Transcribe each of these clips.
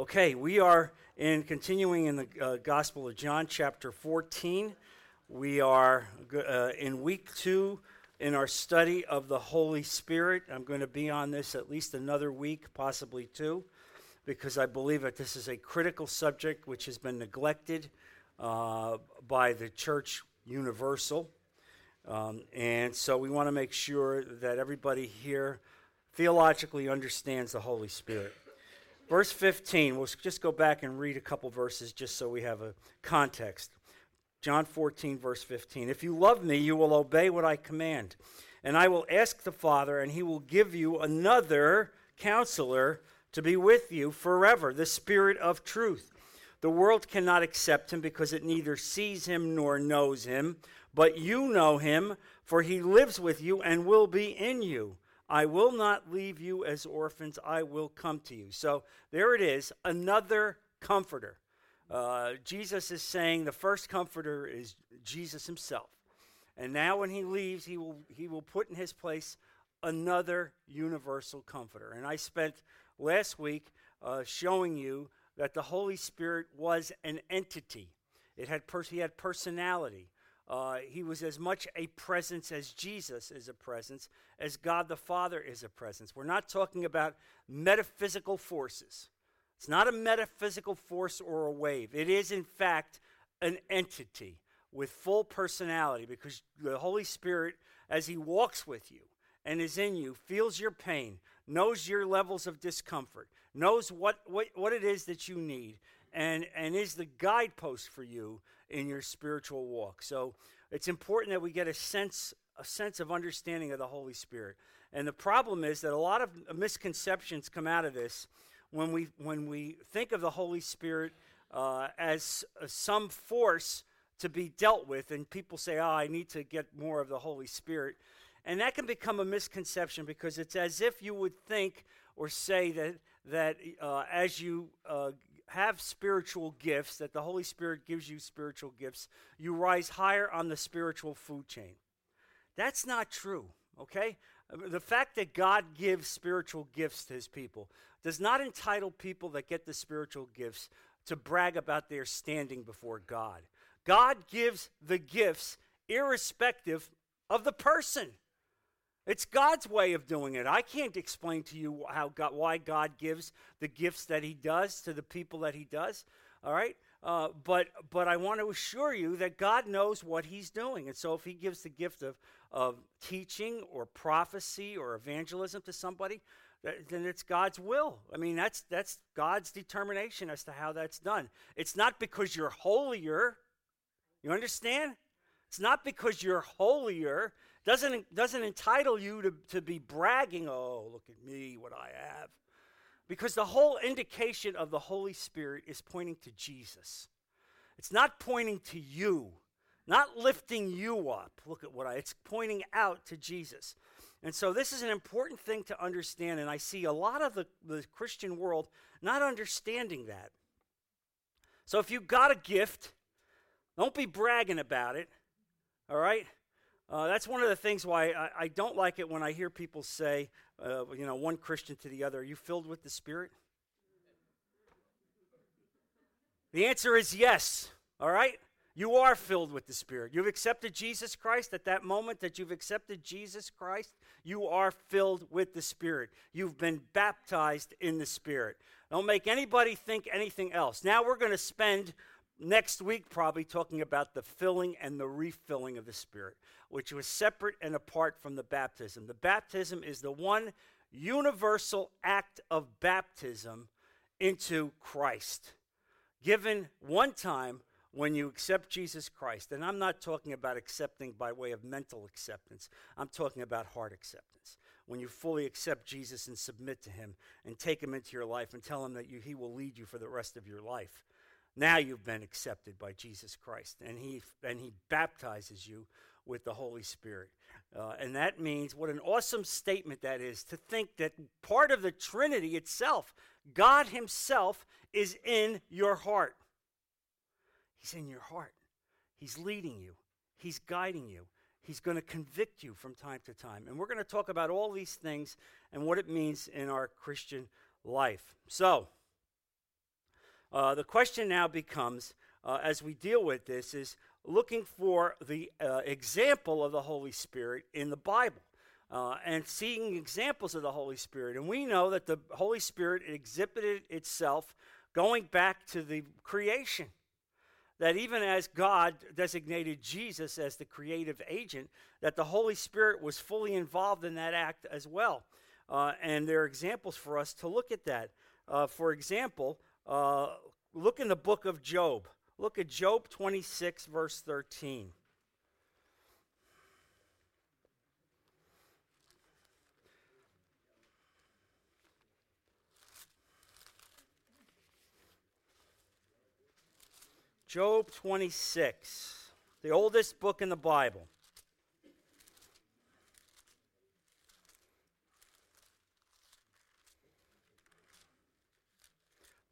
Okay, we are in continuing in the uh, Gospel of John, chapter 14. We are uh, in week two in our study of the Holy Spirit. I'm going to be on this at least another week, possibly two, because I believe that this is a critical subject which has been neglected uh, by the church universal. Um, and so we want to make sure that everybody here theologically understands the Holy Spirit. Verse 15, we'll just go back and read a couple verses just so we have a context. John 14, verse 15. If you love me, you will obey what I command. And I will ask the Father, and he will give you another counselor to be with you forever, the Spirit of truth. The world cannot accept him because it neither sees him nor knows him, but you know him, for he lives with you and will be in you. I will not leave you as orphans, I will come to you. So there it is, another comforter. Uh, Jesus is saying the first comforter is Jesus himself. And now when he leaves, he will, he will put in his place another universal comforter. And I spent last week uh, showing you that the Holy Spirit was an entity. It had pers- he had personality. Uh, he was as much a presence as Jesus is a presence, as God the Father is a presence. We're not talking about metaphysical forces. It's not a metaphysical force or a wave. It is, in fact, an entity with full personality because the Holy Spirit, as He walks with you and is in you, feels your pain, knows your levels of discomfort, knows what, what, what it is that you need, and, and is the guidepost for you in your spiritual walk. So it's important that we get a sense, a sense of understanding of the Holy Spirit. And the problem is that a lot of misconceptions come out of this when we, when we think of the Holy Spirit uh, as some force to be dealt with, and people say, oh, I need to get more of the Holy Spirit. And that can become a misconception because it's as if you would think or say that, that uh, as you uh, have spiritual gifts, that the Holy Spirit gives you spiritual gifts, you rise higher on the spiritual food chain. That's not true, okay? The fact that God gives spiritual gifts to his people does not entitle people that get the spiritual gifts to brag about their standing before God. God gives the gifts irrespective of the person. It's God's way of doing it. I can't explain to you how God, why God gives the gifts that He does to the people that He does. All right, uh, but but I want to assure you that God knows what He's doing, and so if He gives the gift of of teaching or prophecy or evangelism to somebody, then it's God's will. I mean, that's that's God's determination as to how that's done. It's not because you're holier. You understand? It's not because you're holier doesn't, doesn't entitle you to, to be bragging, oh, look at me, what I have. Because the whole indication of the Holy Spirit is pointing to Jesus. It's not pointing to you, not lifting you up. Look at what I, it's pointing out to Jesus. And so this is an important thing to understand, and I see a lot of the, the Christian world not understanding that. So if you've got a gift, don't be bragging about it, all right? Uh, that's one of the things why I, I, don't like it when I hear people say, uh, you know, one Christian to the other, Are you filled with the Spirit? The answer is yes, all right? You are filled with the Spirit. You've accepted Jesus Christ. At that moment that you've accepted Jesus Christ, you are filled with the Spirit. You've been baptized in the Spirit. Don't make anybody think anything else. Now we're going to spend next week probably talking about the filling and the refilling of the Spirit, which was separate and apart from the baptism. The baptism is the one universal act of baptism into Christ, given one time when you accept Jesus Christ. And I'm not talking about accepting by way of mental acceptance, I'm talking about heart acceptance. When you fully accept Jesus and submit to Him and take Him into your life and tell Him that you, He will lead you for the rest of your life. Now you've been accepted by Jesus Christ, and He, and he baptizes you with the Holy Spirit. Uh, and that means what an awesome statement that is to think that part of the Trinity itself, God Himself, is in your heart. He's in your heart. He's leading you, He's guiding you. He's going to convict you from time to time. And we're going to talk about all these things and what it means in our Christian life. So, Uh, the question now becomes, uh, as we deal with this, is looking for the uh, example of the Holy Spirit in the Bible. Uh, and seeing examples of the Holy Spirit. And we know that the Holy Spirit exhibited itself going back to the creation. That even as God designated Jesus as the creative agent, that the Holy Spirit was fully involved in that act as well. Uh, and there are examples for us to look at that. Uh, for example, uh, look in the book of Job. Look at Job 26, verse 13. Job 26, the oldest book in the Bible.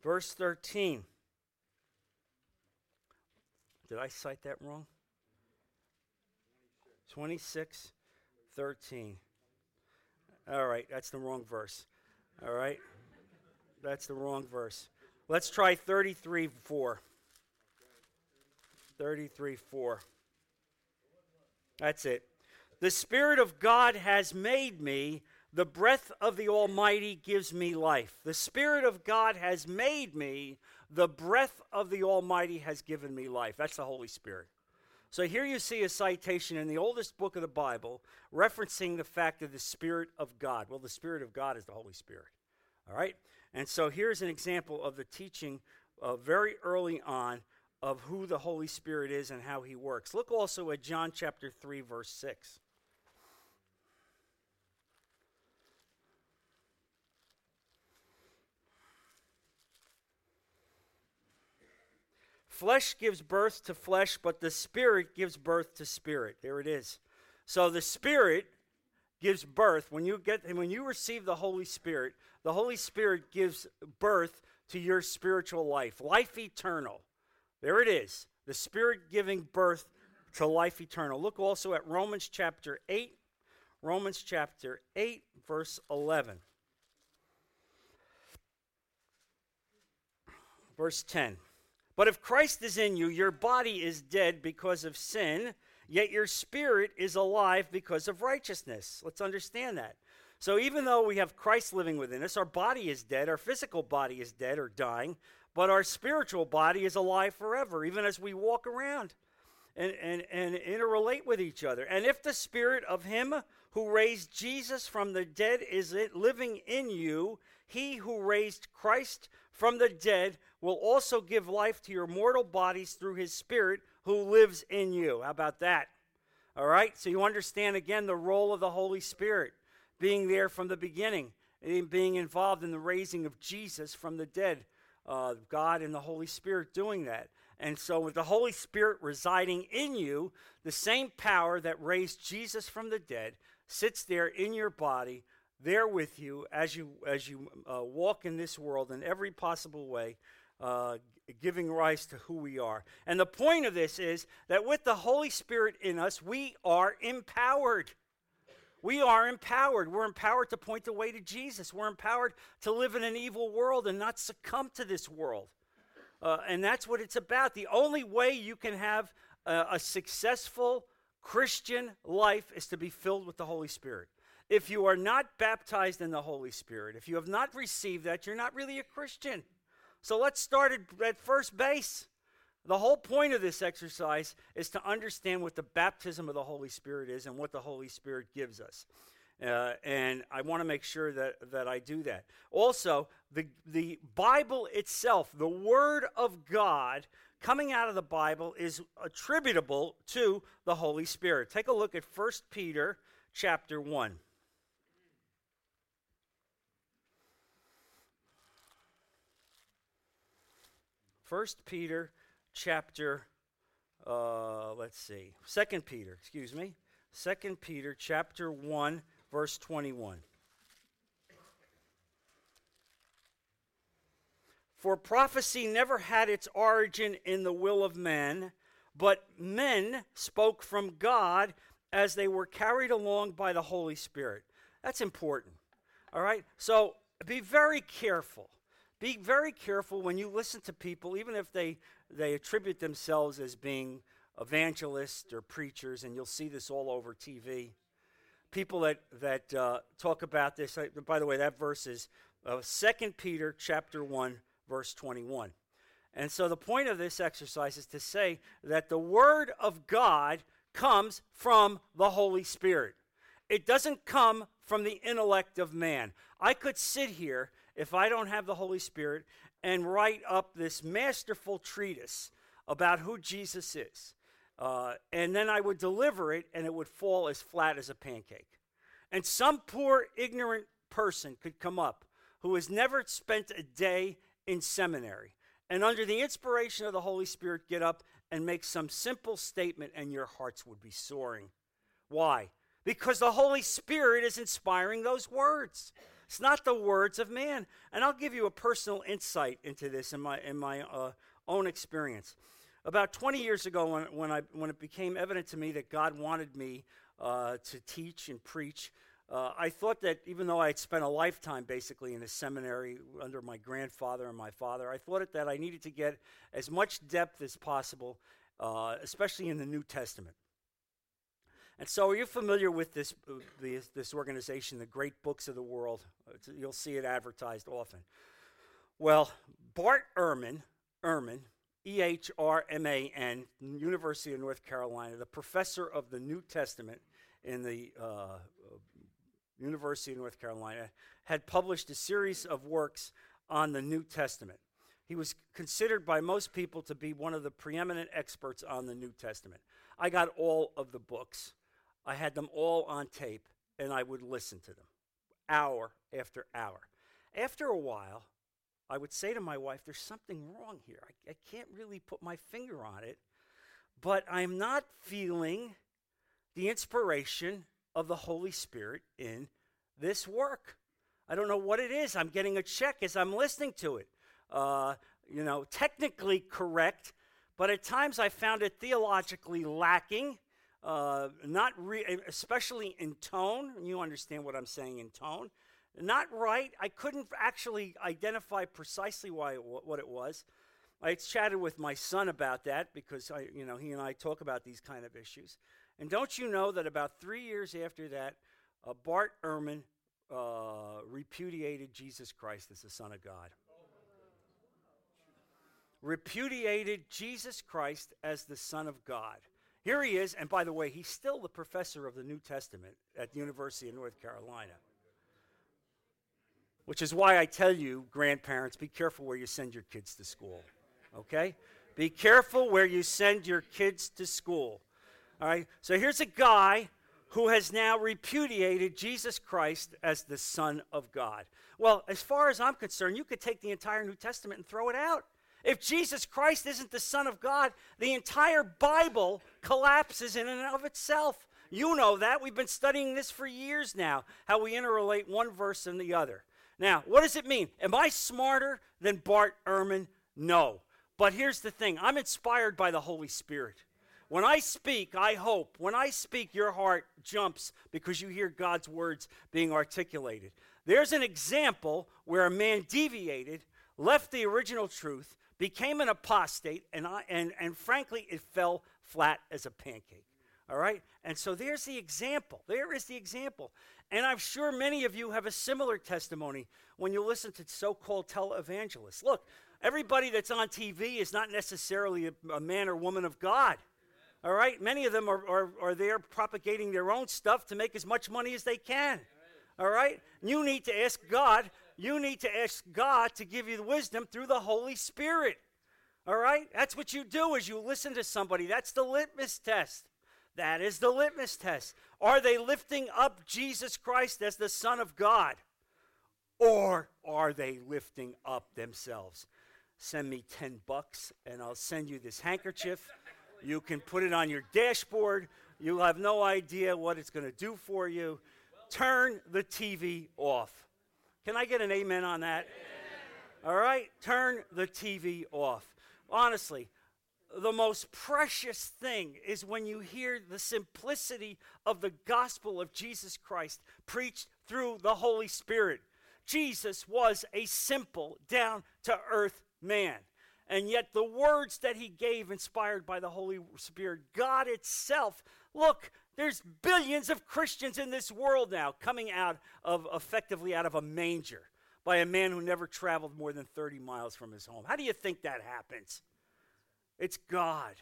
Verse 13. Did I cite that wrong? 26, 13. All right, that's the wrong verse. All right, that's the wrong verse. Let's try 33, 4. 33 4. That's it. The Spirit of God has made me. The breath of the Almighty gives me life. The Spirit of God has made me. The breath of the Almighty has given me life. That's the Holy Spirit. So here you see a citation in the oldest book of the Bible referencing the fact of the Spirit of God. Well, the Spirit of God is the Holy Spirit. All right? And so here's an example of the teaching uh, very early on of who the Holy Spirit is and how he works. Look also at John chapter 3, verse 6. Flesh gives birth to flesh, but the Spirit gives birth to spirit. There it is. So the Spirit gives birth when you get when you receive the Holy Spirit, the Holy Spirit gives birth to your spiritual life, life eternal. There it is the Spirit giving birth to life eternal. Look also at Romans chapter 8, Romans chapter 8, verse 11. Verse 10. But if Christ is in you, your body is dead because of sin, yet your spirit is alive because of righteousness. Let's understand that. So even though we have Christ living within us, our body is dead, our physical body is dead or dying, but our spiritual body is alive forever, even as we walk around and, and, and interrelate with each other. And if the spirit of him who raised Jesus from the dead is living in you, he who raised Christ from the dead will also give life to your mortal bodies through his spirit who lives in you. How about that? All right, so you understand again the role of the Holy Spirit being there from the beginning, being involved in the raising of Jesus from the dead uh, God and the Holy Spirit doing that. And so, with the Holy Spirit residing in you, the same power that raised Jesus from the dead sits there in your body, there with you as you as you uh, walk in this world in every possible way, uh, giving rise to who we are. And the point of this is that with the Holy Spirit in us, we are empowered. We are empowered. We're empowered to point the way to Jesus. We're empowered to live in an evil world and not succumb to this world. Uh, and that's what it's about. The only way you can have a, a successful Christian life is to be filled with the Holy Spirit. If you are not baptized in the Holy Spirit, if you have not received that, you're not really a Christian. So let's start at, at first base. The whole point of this exercise is to understand what the baptism of the Holy Spirit is and what the Holy Spirit gives us. Uh, and I want to make sure that, that I do that. Also, the, the Bible itself, the Word of God coming out of the Bible, is attributable to the Holy Spirit. Take a look at 1 Peter chapter 1. 1 Peter chapter, uh, let's see, Second Peter, excuse me, Second Peter chapter 1, verse 21. For prophecy never had its origin in the will of men, but men spoke from God as they were carried along by the Holy Spirit. That's important. All right? So be very careful be very careful when you listen to people, even if they, they attribute themselves as being evangelists or preachers, and you'll see this all over TV. People that, that uh, talk about this, uh, by the way, that verse is uh, 2 Peter chapter 1, verse 21. And so the point of this exercise is to say that the Word of God comes from the Holy Spirit. It doesn't come from the intellect of man. I could sit here, if I don't have the Holy Spirit, and write up this masterful treatise about who Jesus is. Uh, and then I would deliver it, and it would fall as flat as a pancake. And some poor, ignorant person could come up who has never spent a day in seminary and under the inspiration of the Holy Spirit get up and make some simple statement, and your hearts would be soaring. Why? Because the Holy Spirit is inspiring those words. It's not the words of man. And I'll give you a personal insight into this in my, in my uh, own experience. About 20 years ago, when, when, I, when it became evident to me that God wanted me uh, to teach and preach, uh, I thought that even though I had spent a lifetime basically in a seminary under my grandfather and my father, I thought that I needed to get as much depth as possible, uh, especially in the New Testament. And so, are you familiar with this, uh, this, organization, the Great Books of the World? You'll see it advertised often. Well, Bart Ehrman, Ehrman, E H R M A N, University of North Carolina, the professor of the New Testament in the uh, University of North Carolina, had published a series of works on the New Testament. He was considered by most people to be one of the preeminent experts on the New Testament. I got all of the books, I had them all on tape, and I would listen to them hour after hour. After a while, I would say to my wife, There's something wrong here. I, I can't really put my finger on it, but I'm not feeling the inspiration of the Holy Spirit in this work. I don't know what it is. I'm getting a check as I'm listening to it. Uh, you know, technically correct, but at times I found it theologically lacking. Uh, not re- especially in tone. You understand what I'm saying in tone. Not right. I couldn't actually identify precisely why it, what it was. I chatted with my son about that because I, you know, he and I talk about these kind of issues. And don't you know that about three years after that, uh, Bart Ehrman uh, repudiated Jesus Christ as the Son of God? Repudiated Jesus Christ as the Son of God. Here he is, and by the way, he's still the professor of the New Testament at the University of North Carolina. Which is why I tell you, grandparents, be careful where you send your kids to school. Okay? Be careful where you send your kids to school. All right? So here's a guy who has now repudiated Jesus Christ as the Son of God. Well, as far as I'm concerned, you could take the entire New Testament and throw it out. If Jesus Christ isn't the Son of God, the entire Bible collapses in and of itself. You know that. We've been studying this for years now, how we interrelate one verse and the other. Now, what does it mean? Am I smarter than Bart Ehrman? No. But here's the thing I'm inspired by the Holy Spirit. When I speak, I hope, when I speak, your heart jumps because you hear God's words being articulated. There's an example where a man deviated, left the original truth, became an apostate, and, I, and, and frankly, it fell flat as a pancake. All right? And so there's the example. There is the example. And I'm sure many of you have a similar testimony when you listen to so called televangelists. Look, everybody that's on TV is not necessarily a, a man or woman of God. All right? Many of them are, are, are there propagating their own stuff to make as much money as they can. All right? You need to ask God, you need to ask God to give you the wisdom through the Holy Spirit. All right? That's what you do is you listen to somebody. That's the litmus test. That is the litmus test. Are they lifting up Jesus Christ as the Son of God? Or are they lifting up themselves? Send me 10 bucks and I'll send you this handkerchief you can put it on your dashboard. You'll have no idea what it's going to do for you. Turn the TV off. Can I get an amen on that? All right? Turn the TV off. Honestly, the most precious thing is when you hear the simplicity of the gospel of Jesus Christ preached through the Holy Spirit. Jesus was a simple, down to earth man. And yet, the words that he gave, inspired by the Holy Spirit, God itself, look, there's billions of Christians in this world now coming out of effectively out of a manger by a man who never traveled more than 30 miles from his home. How do you think that happens? It's God.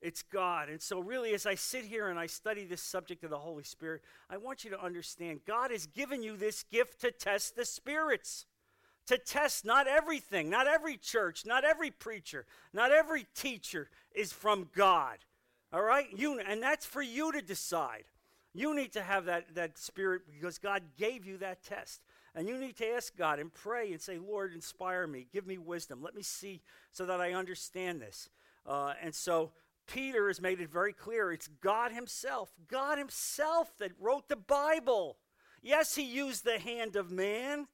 It's God. And so, really, as I sit here and I study this subject of the Holy Spirit, I want you to understand God has given you this gift to test the spirits, to test not everything, not every church, not every preacher, not every teacher is from God. All right? You, and that's for you to decide. You need to have that, that spirit because God gave you that test. And you need to ask God and pray and say, Lord, inspire me, give me wisdom, let me see so that I understand this. Uh, and so, Peter has made it very clear it's God Himself, God Himself that wrote the Bible. Yes, He used the hand of man,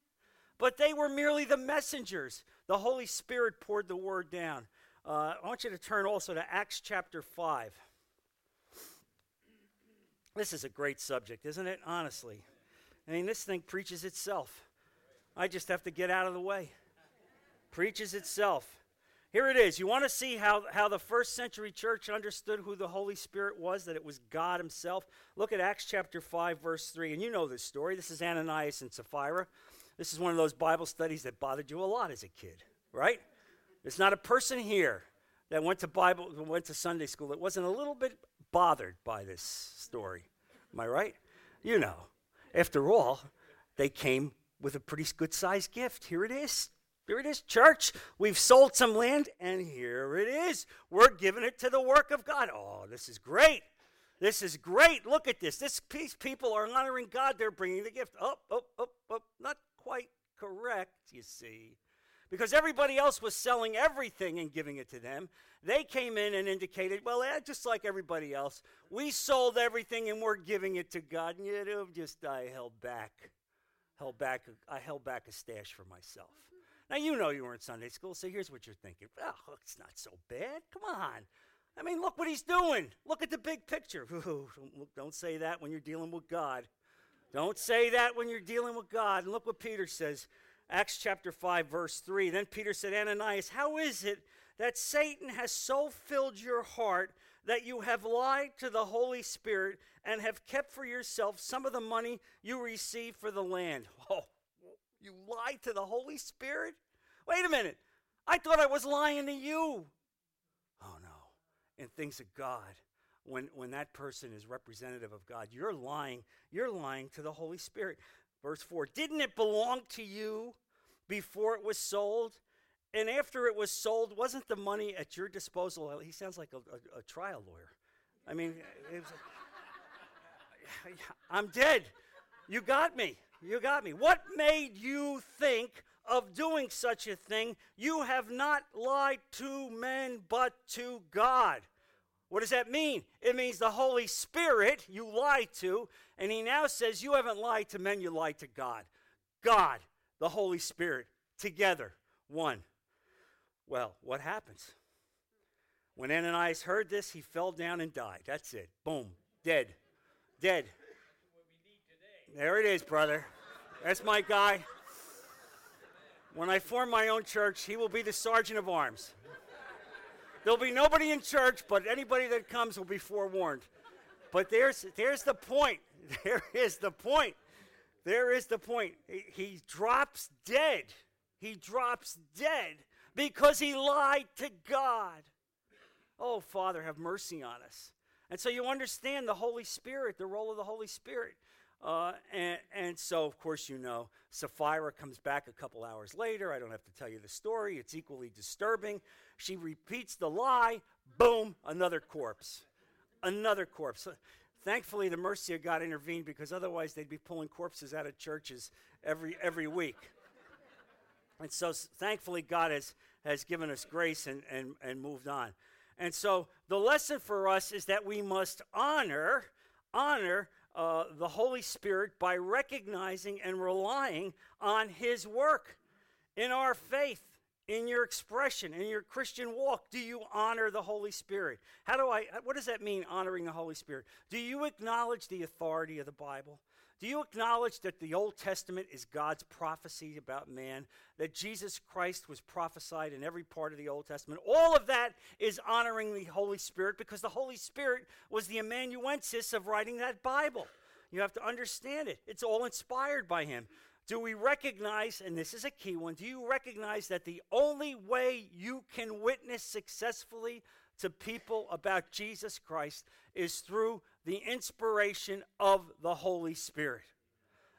but they were merely the messengers. The Holy Spirit poured the word down. Uh, I want you to turn also to Acts chapter 5. This is a great subject, isn't it? Honestly. I mean, this thing preaches itself. I just have to get out of the way. Preaches itself. Here it is. You want to see how, how the first century church understood who the Holy Spirit was, that it was God Himself? Look at Acts chapter 5, verse 3. And you know this story. This is Ananias and Sapphira. This is one of those Bible studies that bothered you a lot as a kid, right? There's not a person here that went to Bible, went to Sunday school that wasn't a little bit bothered by this story. Am I right? You know. After all, they came with a pretty good sized gift. Here it is. Here it is, church. We've sold some land, and here it is. We're giving it to the work of God. Oh, this is great. This is great. Look at this. This piece, people are honoring God. They're bringing the gift. Up, up, up, up. Not quite correct, you see. Because everybody else was selling everything and giving it to them. They came in and indicated, well, eh, just like everybody else, we sold everything and we're giving it to God. And you know, just I held back, held back, I held back a stash for myself. Now, you know you were in Sunday school, so here's what you're thinking. Oh, it's not so bad. Come on. I mean, look what he's doing. Look at the big picture. don't say that when you're dealing with God. Don't say that when you're dealing with God. And look what Peter says. Acts chapter 5, verse 3. Then Peter said, Ananias, how is it that Satan has so filled your heart that you have lied to the Holy Spirit and have kept for yourself some of the money you received for the land? Oh, you lied to the Holy Spirit? Wait a minute. I thought I was lying to you. Oh, no. In things of God, when, when that person is representative of God, you're lying. You're lying to the Holy Spirit. Verse 4 Didn't it belong to you before it was sold? And after it was sold, wasn't the money at your disposal? He sounds like a, a, a trial lawyer. I mean, was, I'm dead. You got me. You got me. What made you think of doing such a thing? You have not lied to men, but to God. What does that mean? It means the Holy Spirit you lied to, and he now says you haven't lied to men, you lied to God. God, the Holy Spirit, together, one. Well, what happens? When Ananias heard this, he fell down and died. That's it. Boom. Dead. Dead. There it is, brother. That's my guy. When I form my own church, he will be the sergeant of arms. There'll be nobody in church, but anybody that comes will be forewarned. But there's, there's the point. There is the point. There is the point. He, drops dead. He drops dead because he lied to God. Oh, Father, have mercy on us. And so you understand the Holy Spirit, the role of the Holy Spirit. Uh, and, and so, of course, you know, Sapphira comes back a couple hours later. I don't have to tell you the story, it's equally disturbing. She repeats the lie, boom, another corpse. Another corpse. Thankfully, the mercy of God intervened because otherwise they'd be pulling corpses out of churches every, every week. And so, thankfully, God has, has given us grace and, and, and moved on. And so, the lesson for us is that we must honor, honor uh, the Holy Spirit by recognizing and relying on His work in our faith, in your expression, in your Christian walk. Do you honor the Holy Spirit? How do I, what does that mean, honoring the Holy Spirit? Do you acknowledge the authority of the Bible? Do you acknowledge that the Old Testament is God's prophecy about man? That Jesus Christ was prophesied in every part of the Old Testament? All of that is honoring the Holy Spirit because the Holy Spirit was the amanuensis of writing that Bible. You have to understand it. It's all inspired by Him. Do we recognize, and this is a key one, do you recognize that the only way you can witness successfully to people about Jesus Christ is through the inspiration of the Holy Spirit.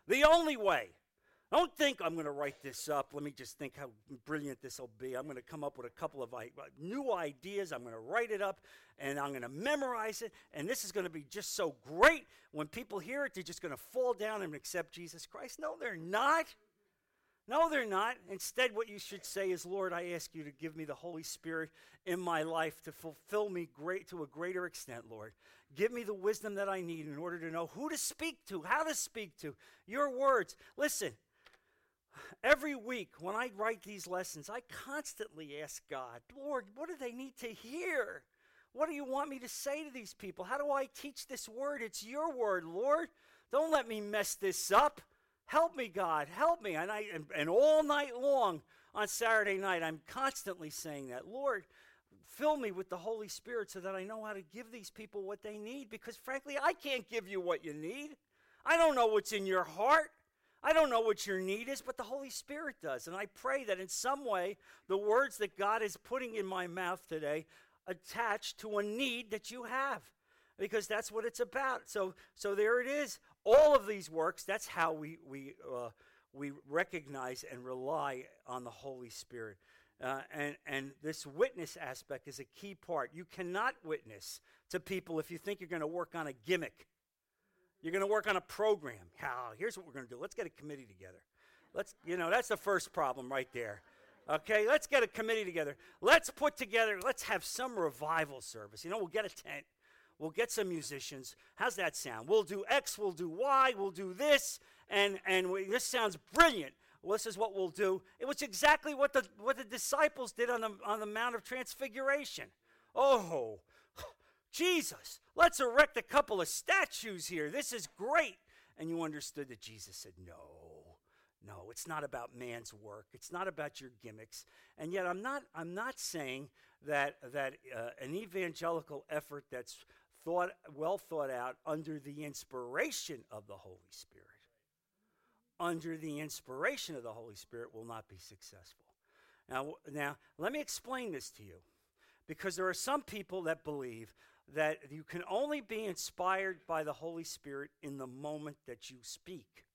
The only way. Don't think I'm going to write this up. Let me just think how brilliant this will be. I'm going to come up with a couple of uh, new ideas. I'm going to write it up and I'm going to memorize it. And this is going to be just so great. When people hear it, they're just going to fall down and accept Jesus Christ. No, they're not. No, they're not. Instead, what you should say is, Lord, I ask you to give me the Holy Spirit in my life to fulfill me great to a greater extent, Lord. Give me the wisdom that I need in order to know who to speak to, how to speak to, your words. Listen, every week when I write these lessons, I constantly ask God, Lord, what do they need to hear? What do you want me to say to these people? How do I teach this word? It's your word, Lord. Don't let me mess this up. Help me, God, help me. And, I, and, and all night long on Saturday night, I'm constantly saying that. Lord, fill me with the Holy Spirit so that I know how to give these people what they need because, frankly, I can't give you what you need. I don't know what's in your heart. I don't know what your need is, but the Holy Spirit does. And I pray that in some way, the words that God is putting in my mouth today attach to a need that you have because that's what it's about. So, so there it is all of these works, that's how we, we, uh, we recognize and rely on the Holy Spirit. Uh, and, and this witness aspect is a key part. You cannot witness to people if you think you're going to work on a gimmick. You're going to work on a program. How? here's what we're going to do. Let's get a committee together. Let's, you know, that's the first problem right there. Okay, let's get a committee together. Let's put together, let's have some revival service. You know, we'll get a tent. We'll get some musicians. How's that sound? We'll do X, we'll do Y, we'll do this, and, and we, this sounds brilliant. Well, this is what we'll do. It was exactly what the, what the disciples did on the, on the Mount of Transfiguration. Oh, Jesus, let's erect a couple of statues here. This is great. And you understood that Jesus said, No, no, it's not about man's work. It's not about your gimmicks. And yet, I'm not, I'm not saying that, that uh, an evangelical effort that's thought, well thought out under the inspiration of the Holy Spirit, under the inspiration of the Holy Spirit, will not be successful. Now, now, let me explain this to you because there are some people that believe that you can only be inspired by the Holy Spirit in the moment that you speak.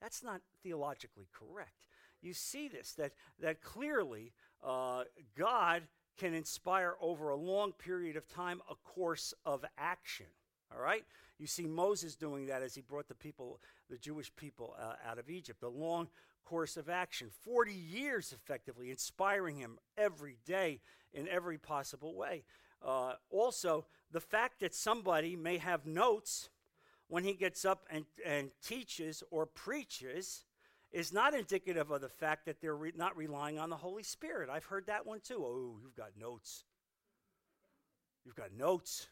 That's not theologically correct. You see this, that, that clearly uh, God can inspire over a long period of time a course of action. All right? You see Moses doing that as he brought the people, the Jewish people, uh, out of Egypt. A long course of action, 40 years effectively, inspiring him every day in every possible way. Uh, also, the fact that somebody may have notes when he gets up and, and teaches or preaches is not indicative of the fact that they're re- not relying on the Holy Spirit. I've heard that one too. Oh, you've got notes. You've got notes.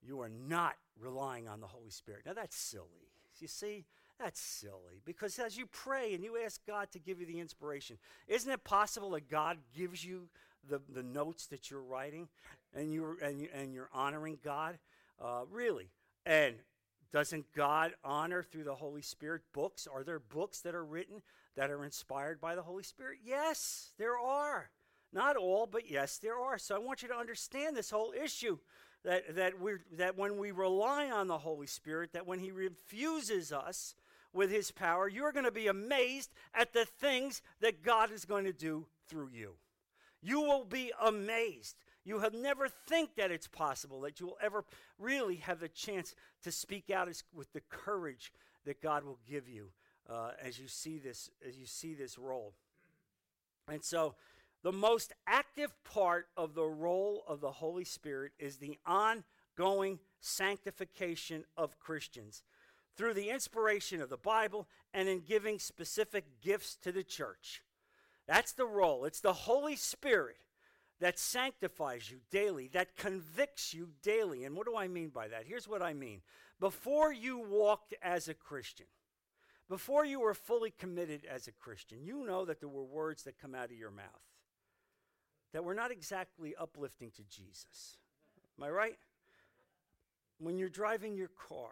You are not relying on the Holy Spirit. Now that's silly. You see, that's silly because as you pray and you ask God to give you the inspiration, isn't it possible that God gives you the, the notes that you're writing and you're, and, you, and you're honoring God? Uh, really. And doesn't God honor through the Holy Spirit books? Are there books that are written that are inspired by the Holy Spirit? Yes, there are. Not all, but yes, there are. So I want you to understand this whole issue that, that, we that when we rely on the Holy Spirit, that when He refuses us with His power, you're going to be amazed at the things that God is going to do through you. You will be amazed. You have never think that it's possible that you will ever really have the chance to speak out with the courage that God will give you uh, as you see this as you see this role. And so, the most active part of the role of the Holy Spirit is the ongoing sanctification of Christians through the inspiration of the Bible and in giving specific gifts to the church. That's the role. It's the Holy Spirit that sanctifies you daily, that convicts you daily. And what do I mean by that? Here's what I mean before you walked as a Christian, before you were fully committed as a Christian, you know that there were words that come out of your mouth that were not exactly uplifting to Jesus. Am I right? When you're driving your car,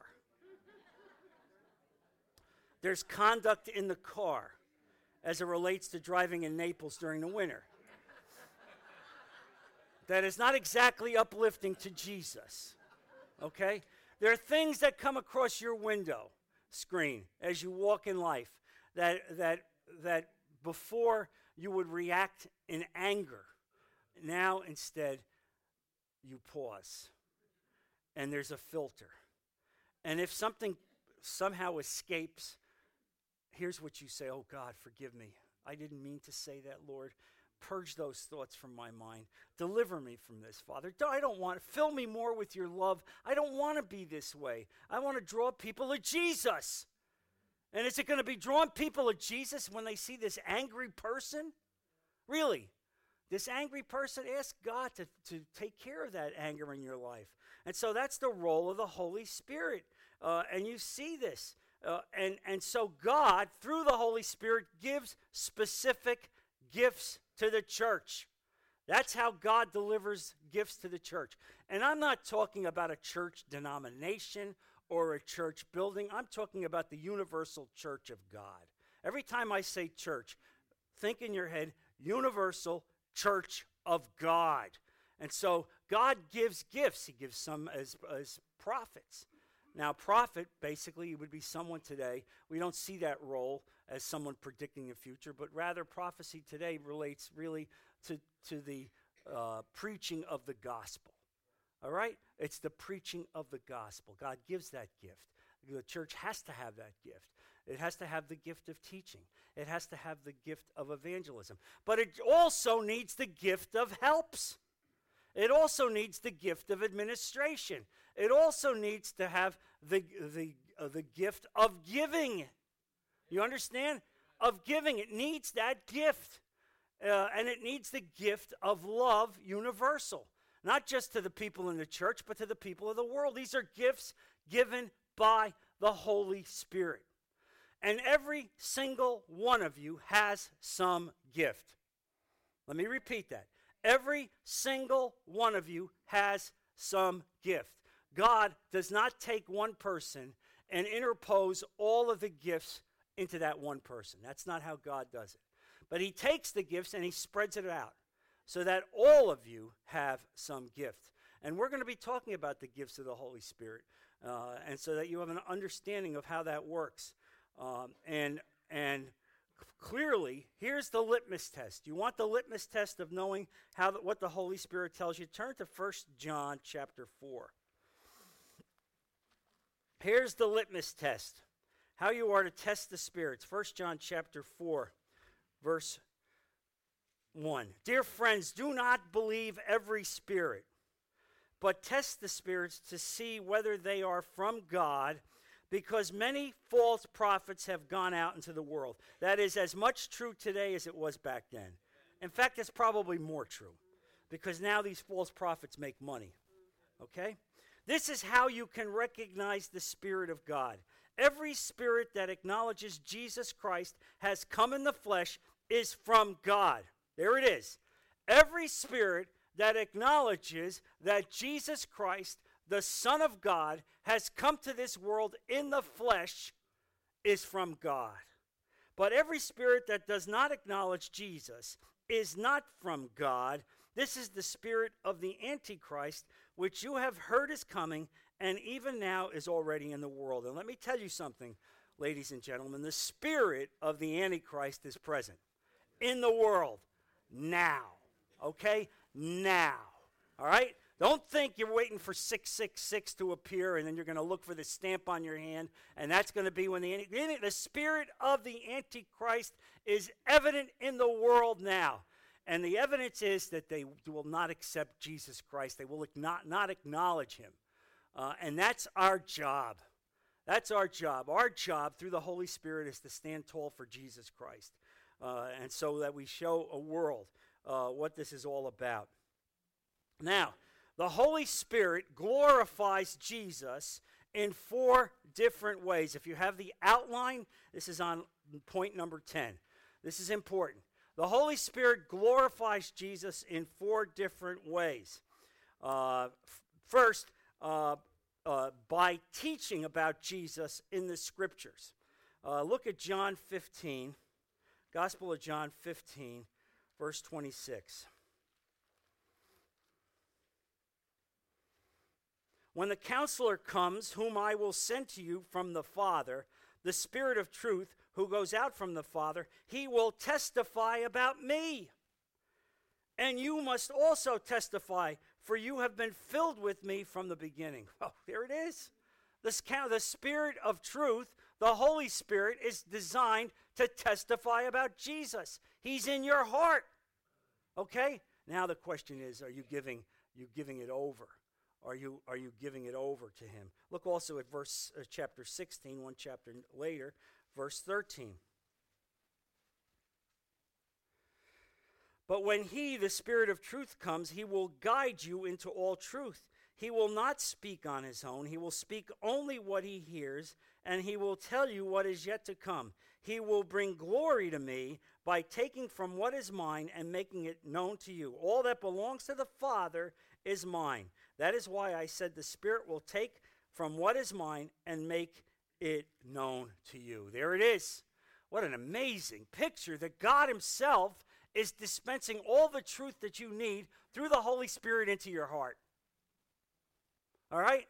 there's conduct in the car as it relates to driving in Naples during the winter that is not exactly uplifting to Jesus. Okay? There are things that come across your window screen as you walk in life that, that, that before you would react in anger, now instead you pause and there's a filter. And if something somehow escapes, here's what you say Oh God, forgive me. I didn't mean to say that, Lord. Purge those thoughts from my mind. Deliver me from this, Father. I don't want, to fill me more with your love. I don't want to be this way. I want to draw people to Jesus. And is it going to be drawing people to Jesus when they see this angry person? Really? This angry person, ask God to, to take care of that anger in your life. And so that's the role of the Holy Spirit. Uh, and you see this. Uh, and, and so God, through the Holy Spirit, gives specific gifts to the church. That's how God delivers gifts to the church. And I'm not talking about a church denomination or a church building. I'm talking about the universal church of God. Every time I say church, think in your head, universal church of God. And so God gives gifts. He gives some as, as prophets. Now, prophet basically would be someone today. We don't see that role as someone predicting the future, but rather prophecy today relates really to, to the uh, preaching of the gospel. All right? It's the preaching of the gospel. God gives that gift. The church has to have that gift. It has to have the gift of teaching. It has to have the gift of evangelism. But it also needs the gift of helps. It also needs the gift of administration. It also needs to have the, the, uh, the gift of giving. You understand? Of giving. It needs that gift. Uh, and it needs the gift of love universal, not just to the people in the church, but to the people of the world. These are gifts given by the Holy Spirit. And every single one of you has some gift. Let me repeat that. Every single one of you has some gift. God does not take one person and interpose all of the gifts into that one person. That's not how God does it. But He takes the gifts and He spreads it out so that all of you have some gift. And we're going to be talking about the gifts of the Holy Spirit, uh, and so that you have an understanding of how that works. Um, and and clearly, here's the litmus test. You want the litmus test of knowing how the, what the Holy Spirit tells you? Turn to 1 John chapter 4. Here's the litmus test. How you are to test the spirits. 1 John chapter 4 verse 1. Dear friends, do not believe every spirit, but test the spirits to see whether they are from God because many false prophets have gone out into the world. That is as much true today as it was back then. In fact, it's probably more true because now these false prophets make money. Okay? This is how you can recognize the Spirit of God. Every spirit that acknowledges Jesus Christ has come in the flesh is from God. There it is. Every spirit that acknowledges that Jesus Christ the Son of God, has come to this world in the flesh is from God. But every spirit that does not acknowledge Jesus is not from God. This is the spirit of the Antichrist, which you have heard is coming and even now is already in the world. And let me tell you something, ladies and gentlemen the spirit of the Antichrist is present in the world now. Okay? Now. All right? Don't think you're waiting for 666 to appear and then you're going to look for the stamp on your hand, and that's going to be when the, the spirit of the Antichrist is evident in the world now. And the evidence is that they will not accept Jesus Christ, they will not, not acknowledge him. Uh, and that's our job. That's our job. Our job through the Holy Spirit is to stand tall for Jesus Christ. Uh, and so that we show a world uh, what this is all about. Now, the Holy Spirit glorifies Jesus in four different ways. If you have the outline, this is on point number 10. This is important. The Holy Spirit glorifies Jesus in four different ways. Uh, f- first, uh, uh, by teaching about Jesus in the scriptures. Uh, look at John 15, Gospel of John 15, verse 26. When the counselor comes, whom I will send to you from the Father, the Spirit of truth, who goes out from the Father, he will testify about me. And you must also testify, for you have been filled with me from the beginning. Oh, there it is. This count, the Spirit of truth, the Holy Spirit, is designed to testify about Jesus. He's in your heart. Okay? Now the question is, are you giving you giving it over? Are you, are you giving it over to him? Look also at verse uh, chapter 16, one chapter later, verse 13. But when he, the Spirit of truth, comes, he will guide you into all truth. He will not speak on his own. He will speak only what he hears, and he will tell you what is yet to come. He will bring glory to me by taking from what is mine and making it known to you. All that belongs to the Father is mine. That is why I said the Spirit will take from what is mine and make it known to you. There it is. What an amazing picture that God Himself is dispensing all the truth that you need through the Holy Spirit into your heart. All right?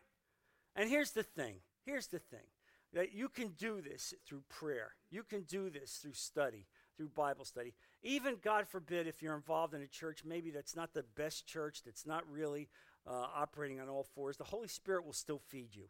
And here's the thing here's the thing that you can do this through prayer, you can do this through study, through Bible study. Even, God forbid, if you're involved in a church, maybe that's not the best church, that's not really uh, operating on all fours, the Holy Spirit will still feed you.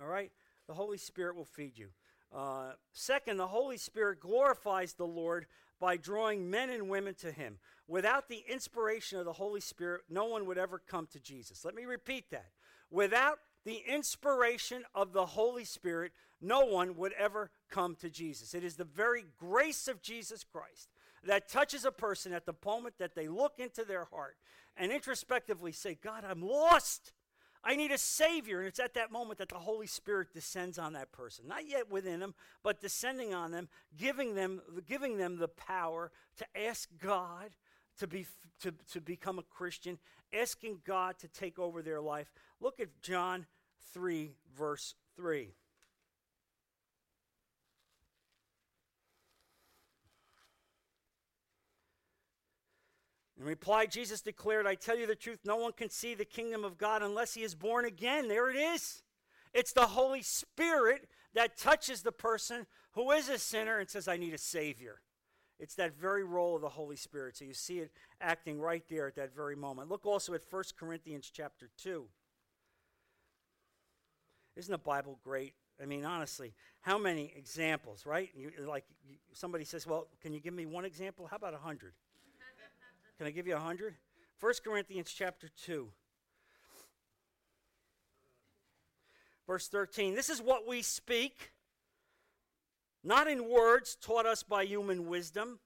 All right? The Holy Spirit will feed you. Uh, second, the Holy Spirit glorifies the Lord by drawing men and women to Him. Without the inspiration of the Holy Spirit, no one would ever come to Jesus. Let me repeat that. Without the inspiration of the Holy Spirit, no one would ever come to Jesus. It is the very grace of Jesus Christ that touches a person at the moment that they look into their heart and introspectively say, God, I'm lost. I need a Savior. And it's at that moment that the Holy Spirit descends on that person. Not yet within them, but descending on them, giving them, giving them the power to ask God to, be, to, to become a Christian, asking God to take over their life. Look at John 3, verse 3. In reply, Jesus declared, I tell you the truth, no one can see the kingdom of God unless he is born again. There it is. It's the Holy Spirit that touches the person who is a sinner and says, I need a Savior. It's that very role of the Holy Spirit. So you see it acting right there at that very moment. Look also at 1 Corinthians chapter 2. Isn't the Bible great? I mean, honestly, how many examples, right? You, like you, somebody says, Well, can you give me one example? How about a hundred? Can I give you a hundred? 1 Corinthians chapter 2. Verse 13. This is what we speak, not in words taught us by human wisdom,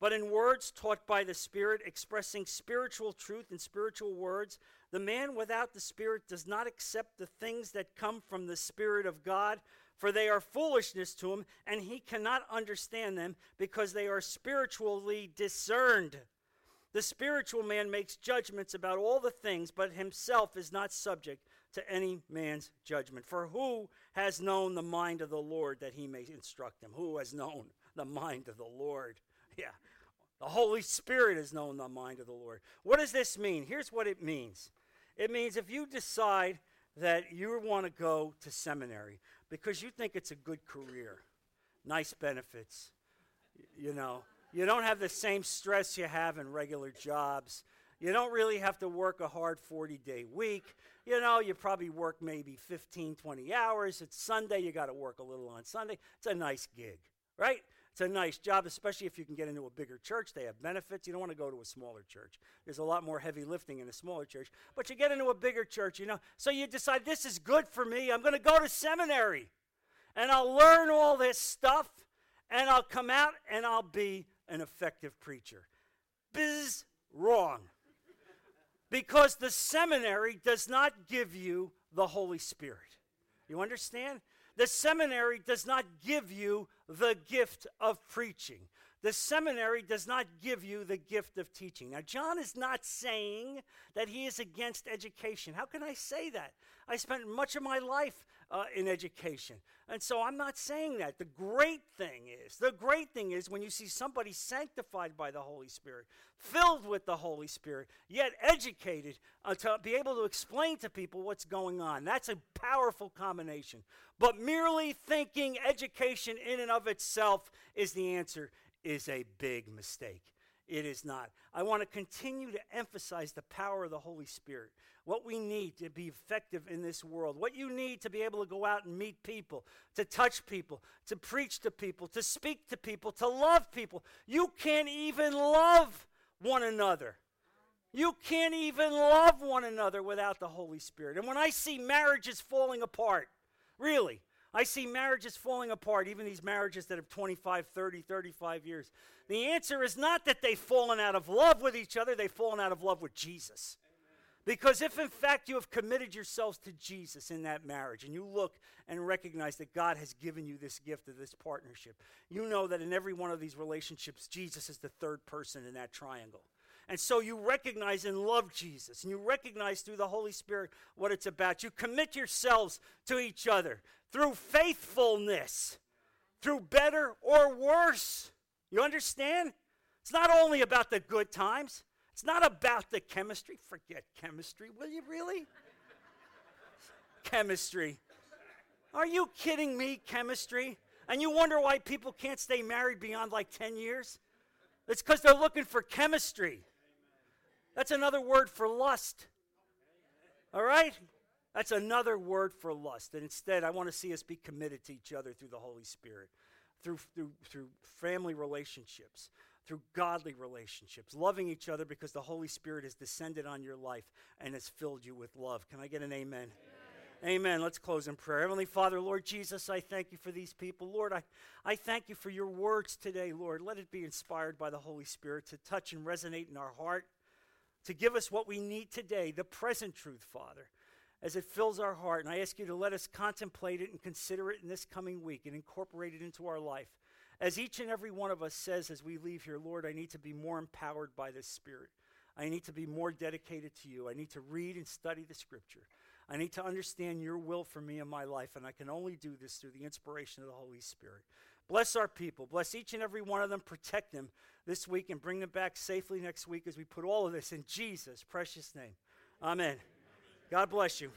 but in words taught by the Spirit, expressing spiritual truth in spiritual words. The man without the Spirit does not accept the things that come from the Spirit of God, for they are foolishness to him, and he cannot understand them because they are spiritually discerned. The spiritual man makes judgments about all the things, but himself is not subject to any man's judgment. For who has known the mind of the Lord that he may instruct him? Who has known the mind of the Lord? Yeah. The Holy Spirit has known the mind of the Lord. What does this mean? Here's what it means it means if you decide that you want to go to seminary because you think it's a good career, nice benefits, you know, you don't have the same stress you have in regular jobs. You don't really have to work a hard 40 day week. You know, you probably work maybe 15, 20 hours. It's Sunday, you got to work a little on Sunday. It's a nice gig, right? It's a nice job, especially if you can get into a bigger church. They have benefits. You don't want to go to a smaller church. There's a lot more heavy lifting in a smaller church. But you get into a bigger church, you know. So you decide, this is good for me. I'm going to go to seminary. And I'll learn all this stuff. And I'll come out and I'll be an effective preacher. Biz wrong. Because the seminary does not give you the Holy Spirit. You understand? The seminary does not give you the gift of preaching. The seminary does not give you the gift of teaching. Now, John is not saying that he is against education. How can I say that? I spent much of my life uh, in education. And so I'm not saying that. The great thing is, the great thing is when you see somebody sanctified by the Holy Spirit, filled with the Holy Spirit, yet educated uh, to be able to explain to people what's going on. That's a powerful combination. But merely thinking education in and of itself is the answer is a big mistake. It is not. I want to continue to emphasize the power of the Holy Spirit, what we need to be effective in this world, what you need to be able to go out and meet people, to touch people, to preach to people, to speak to people, to love people. You can't even love one another. You can't even love one another without the Holy Spirit. And when I see marriages falling apart, really, I see marriages falling apart, even these marriages that have 25, 30, 35 years. The answer is not that they've fallen out of love with each other, they've fallen out of love with Jesus. Because if in fact you have committed yourselves to Jesus in that marriage and you look and recognize that God has given you this gift of this partnership, you know that in every one of these relationships, Jesus is the third person in that triangle. And so you recognize and love Jesus, and you recognize through the Holy Spirit what it's about. You commit yourselves to each other through faithfulness, through better or worse. You understand? It's not only about the good times, it's not about the chemistry. Forget chemistry, will you really? chemistry. Are you kidding me, chemistry? And you wonder why people can't stay married beyond like 10 years? It's because they're looking for chemistry. That's another word for lust. All right? That's another word for lust. And instead, I want to see us be committed to each other through the Holy Spirit, through, through, through family relationships, through godly relationships, loving each other because the Holy Spirit has descended on your life and has filled you with love. Can I get an amen? Amen. amen. Let's close in prayer. Heavenly Father, Lord Jesus, I thank you for these people. Lord, I, I thank you for your words today, Lord. Let it be inspired by the Holy Spirit to touch and resonate in our heart, to give us what we need today, the present truth, Father as it fills our heart. And I ask you to let us contemplate it and consider it in this coming week and incorporate it into our life. As each and every one of us says as we leave here, Lord, I need to be more empowered by this Spirit. I need to be more dedicated to you. I need to read and study the Scripture. I need to understand your will for me in my life, and I can only do this through the inspiration of the Holy Spirit. Bless our people. Bless each and every one of them. Protect them this week and bring them back safely next week as we put all of this in Jesus' precious name. Amen. God bless you.